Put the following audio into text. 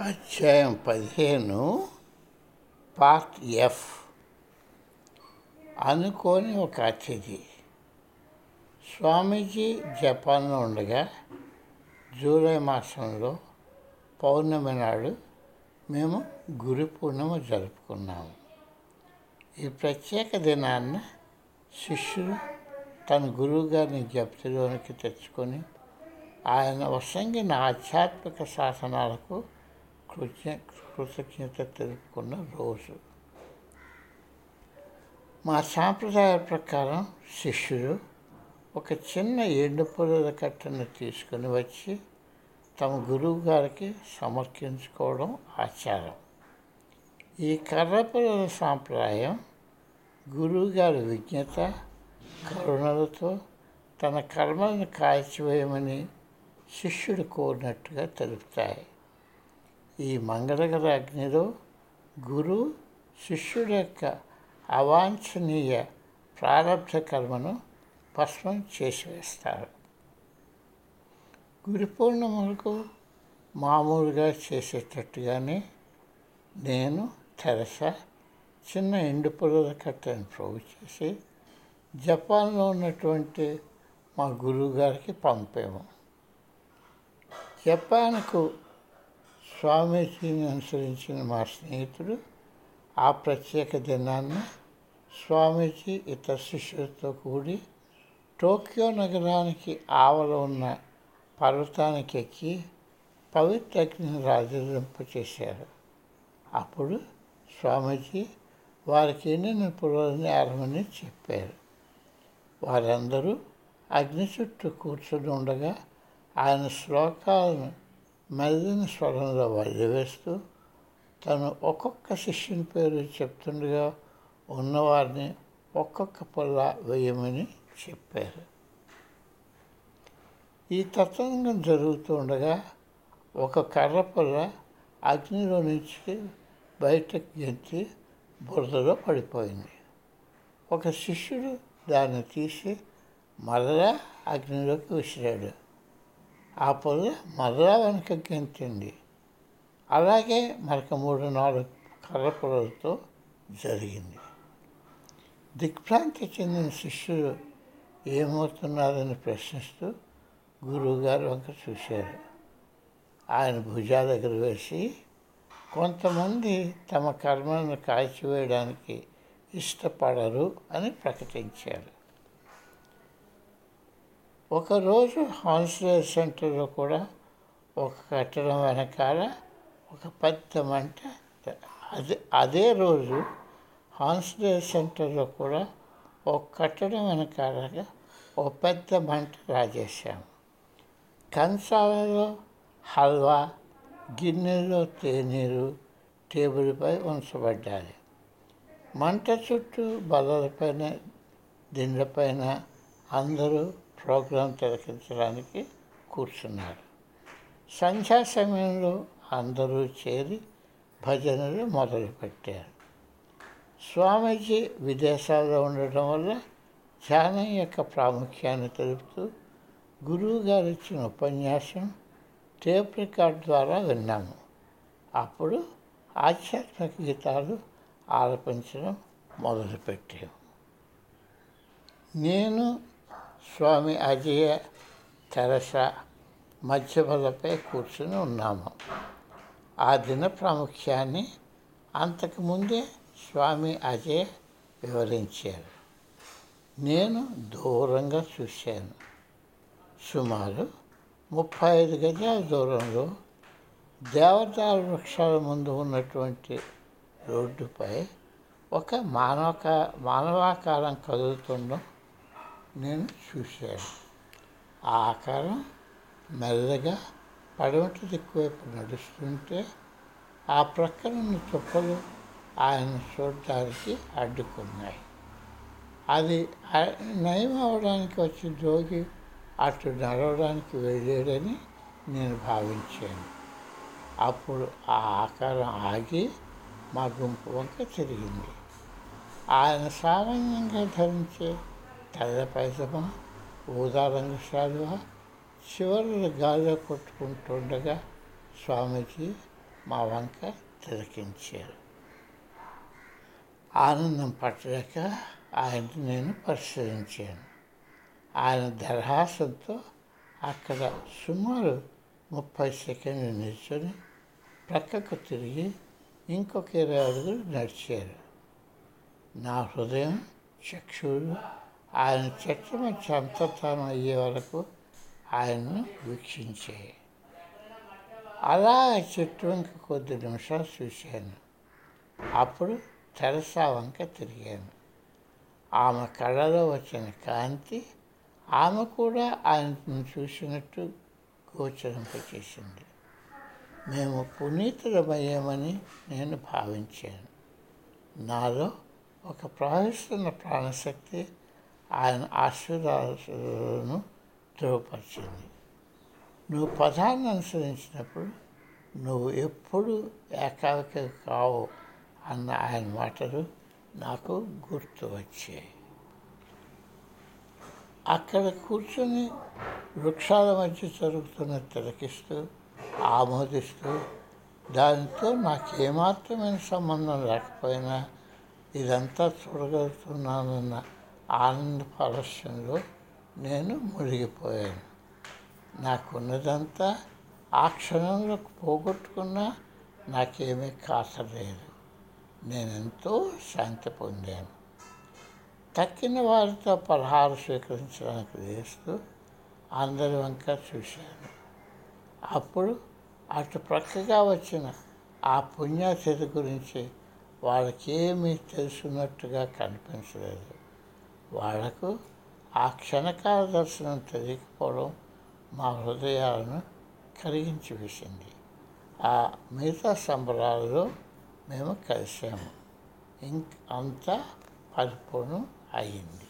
అధ్యాయం పదిహేను part F. అనుకోని ఒక అతిథి. స్వామీజీ జపాన్లో ఉండగా జూలై మాసంలో పౌర్ణమి నాడు మేము గురు పూర్ణిమ జరుపుకున్నాము. ఈ ప్రత్యేక దినాన్న శిష్యుడు తన గురువుగారిని జప్తిలోనికి తెచ్చుకొని ఆయన వసంగిన ఆధ్యాత్మిక శాసనాలకు కృతజ్ఞ కృతజ్ఞత తెలుపుకున్న రోజు. మా సాంప్రదాయ ప్రకారం శిష్యులు ఒక చిన్న ఎండు పొలల కట్టను తీసుకుని వచ్చి తమ గురువు గారికి సమర్పించుకోవడం ఆచారం. ఈ కర్ర సాంప్రదాయం గురువుగారి విజ్ఞత కరుణలతో తన కర్మలను కాల్చివేయమని శిష్యుడు కోరినట్టుగా తెలుపుతాయి. ఈ మంగళకర అగ్నిలో గురు శిష్యుడి యొక్క అవాంఛనీయ ప్రారంభ కర్మను భస్మం చేసివేస్తారు గురి పూర్ణిమలకు మామూలుగా చేసేటట్టుగానే నేను తెరస చిన్న ఎండు పొలల కట్టను ప్రోగు చేసి జపాన్లో ఉన్నటువంటి మా గురువు గారికి పంపాము. జపాన్కు స్వామీజీని అనుసరించిన మా స్నేహితుడు ఆ ప్రత్యేక దినాన్ని స్వామీజీ ఇతర శిష్యులతో కూడి టోక్యో నగరానికి ఆవల ఉన్న పర్వతానికి ఎక్కి పవిత్ర అగ్నిని రాజరింపచేశారు అప్పుడు స్వామీజీ వారికి ఎన్నిన పొలాలని ఆరమని చెప్పారు. వారందరూ అగ్ని చుట్టూ కూర్చొని ఉండగా ఆయన శ్లోకాలను మెల్లని స్వరంలో వదిలివేస్తూ తను ఒక్కొక్క శిష్యుని పేరు చెప్తుండగా ఉన్నవారిని ఒక్కొక్క పొల్ల వేయమని చెప్పారు. ఈ తత్వంగం జరుగుతూ ఉండగా ఒక కర్ర పొల్ల అగ్నిలో నుంచి బయటకు గెంతి బురదలో పడిపోయింది. ఒక శిష్యుడు దాన్ని తీసి మరలా అగ్నిలోకి విసిరాడు. ఆ పొల్ల మరలా వెనక అలాగే మరొక మూడు నాలుగు కర్ర పొలతో జరిగింది. దిగ్భ్రాంతి చెందిన శిష్యుడు ఏమవుతున్నారని ప్రశ్నిస్తూ గురువుగారు వంక చూశారు. ఆయన భుజాల దగ్గర వేసి కొంతమంది తమ కర్మలను కాల్చివేయడానికి ఇష్టపడరు అని ప్రకటించారు. ఒకరోజు హాన్స్లేర్ సెంటర్లో కూడా ఒక కట్టడం వెనకాల ఒక పెద్ద మంట. అదే అదే రోజు హాన్స్లేర్ సెంటర్లో కూడా ఒక కట్టడం వెనకాలగా ఒక పెద్ద మంట రాజేశాము. కంచాలలో హల్వా గిన్నెలో తేనీరు టేబుల్పై ఉంచబడ్డాయి. మంట చుట్టూ బల్లలపైన దిండ్లపైన అందరూ ప్రోగ్రాం తిలకించడానికి కూర్చున్నారు. సంధ్యా సమయంలో అందరూ చేరి భజనలు మొదలుపెట్టారు. స్వామీజీ విదేశాల్లో ఉండటం వల్ల ధ్యానం యొక్క ప్రాముఖ్యాన్ని తెలుపుతూ గురువు గారు ఇచ్చిన ఉపన్యాసం టేప్ రికార్డ్ ద్వారా విన్నాము. అప్పుడు ఆధ్యాత్మిక గీతాలు ఆలపించడం మొదలుపెట్టాము. నేను స్వామి అజయ తెరస మధ్యబలపై కూర్చుని ఉన్నాము. ఆ దిన ప్రాముఖ్యాన్ని అంతకుముందే స్వామి అజయ్ వివరించారు. నేను దూరంగా చూశాను. సుమారు ముప్పై ఐదు గజాల దూరంలో దేవదారు వృక్షాల ముందు ఉన్నటువంటి రోడ్డుపై ఒక మానవక మానవాకారం కదులుతుండడం నేను చూశాను. ఆ ఆకారం మెల్లగా పడవటి దిక్కువైపు నడుస్తుంటే ఆ ప్రక్కన ఉన్న చుప్పలు ఆయన చూడటానికి అడ్డుకున్నాయి. అది నయం అవడానికి వచ్చి జోగి అటు నడవడానికి వెళ్ళాడని నేను భావించాను. అప్పుడు ఆ ఆకారం ఆగి మా గుంపు వంక తిరిగింది. ఆయన సామాన్యంగా ధరించే తెల్ల పైజమ ఊదా రంగు శాలువా చివరి గాలిలో కొట్టుకుంటుండగా స్వామీజీ మా వంక తిలకించారు. ఆనందం పట్టలేక ఆయన్ని నేను పరిశీలించాను. ఆయన దరహాసంతో అక్కడ సుమారు ముప్పై సెకండ్లు నిల్చొని ప్రక్కకు తిరిగి ఇంకొక ఇరవై అడుగులు నడిచారు. నా హృదయం చక్షువులు ఆయన చట్టం సంతతానం అయ్యే వరకు ఆయన్ను వీక్షించాయి అలా ఆ చెట్టు వంక కొద్ది నిమిషాలు చూశాను. అప్పుడు తెరసా వంక తిరిగాను. ఆమె కళ్ళలో వచ్చిన కాంతి ఆమె కూడా ఆయనను చూసినట్టు గోచరింపచేసింది. మేము పునీతులమయ్యామని నేను భావించాను. నాలో ఒక ప్రవహిస్తున్న ప్రాణశక్తి ఆయన ఆశీర్వాదాలను ధృవపరిచింది నువ్వు పదాన్ని అనుసరించినప్పుడు నువ్వు ఎప్పుడు ఏకాకి కావు అన్న ఆయన మాటలు నాకు గుర్తు వచ్చాయి. అక్కడ కూర్చొని వృక్షాల మధ్య జరుగుతున్న తిలకిస్తూ ఆమోదిస్తూ దానితో నాకు ఏమాత్రమైన సంబంధం లేకపోయినా ఇదంతా చూడగలుగుతున్నానన్న ఆనంద పరస్యంలో నేను మునిగిపోయాను. నాకున్నదంతా ఆ క్షణంలో పోగొట్టుకున్నా నాకేమీ కాసలేదు. నేనెంతో శాంతి పొందాను. తక్కిన వారితో పలహారం స్వీకరించడానికి వేస్తూ అందరి వంక చూశాను. అప్పుడు అటు ప్రక్కగా వచ్చిన ఆ పుణ్యాతిథి గురించి వాళ్ళకేమీ తెలుసున్నట్టుగా కనిపించలేదు. వాళ్ళకు ఆ క్షణకాల దర్శనం తెలియకపోవడం మా హృదయాలను కరిగించి వేసింది ఆ మిగతా సంబరాలలో మేము కలిసాము ఇంక అంతా పరిపూర్ణం అయింది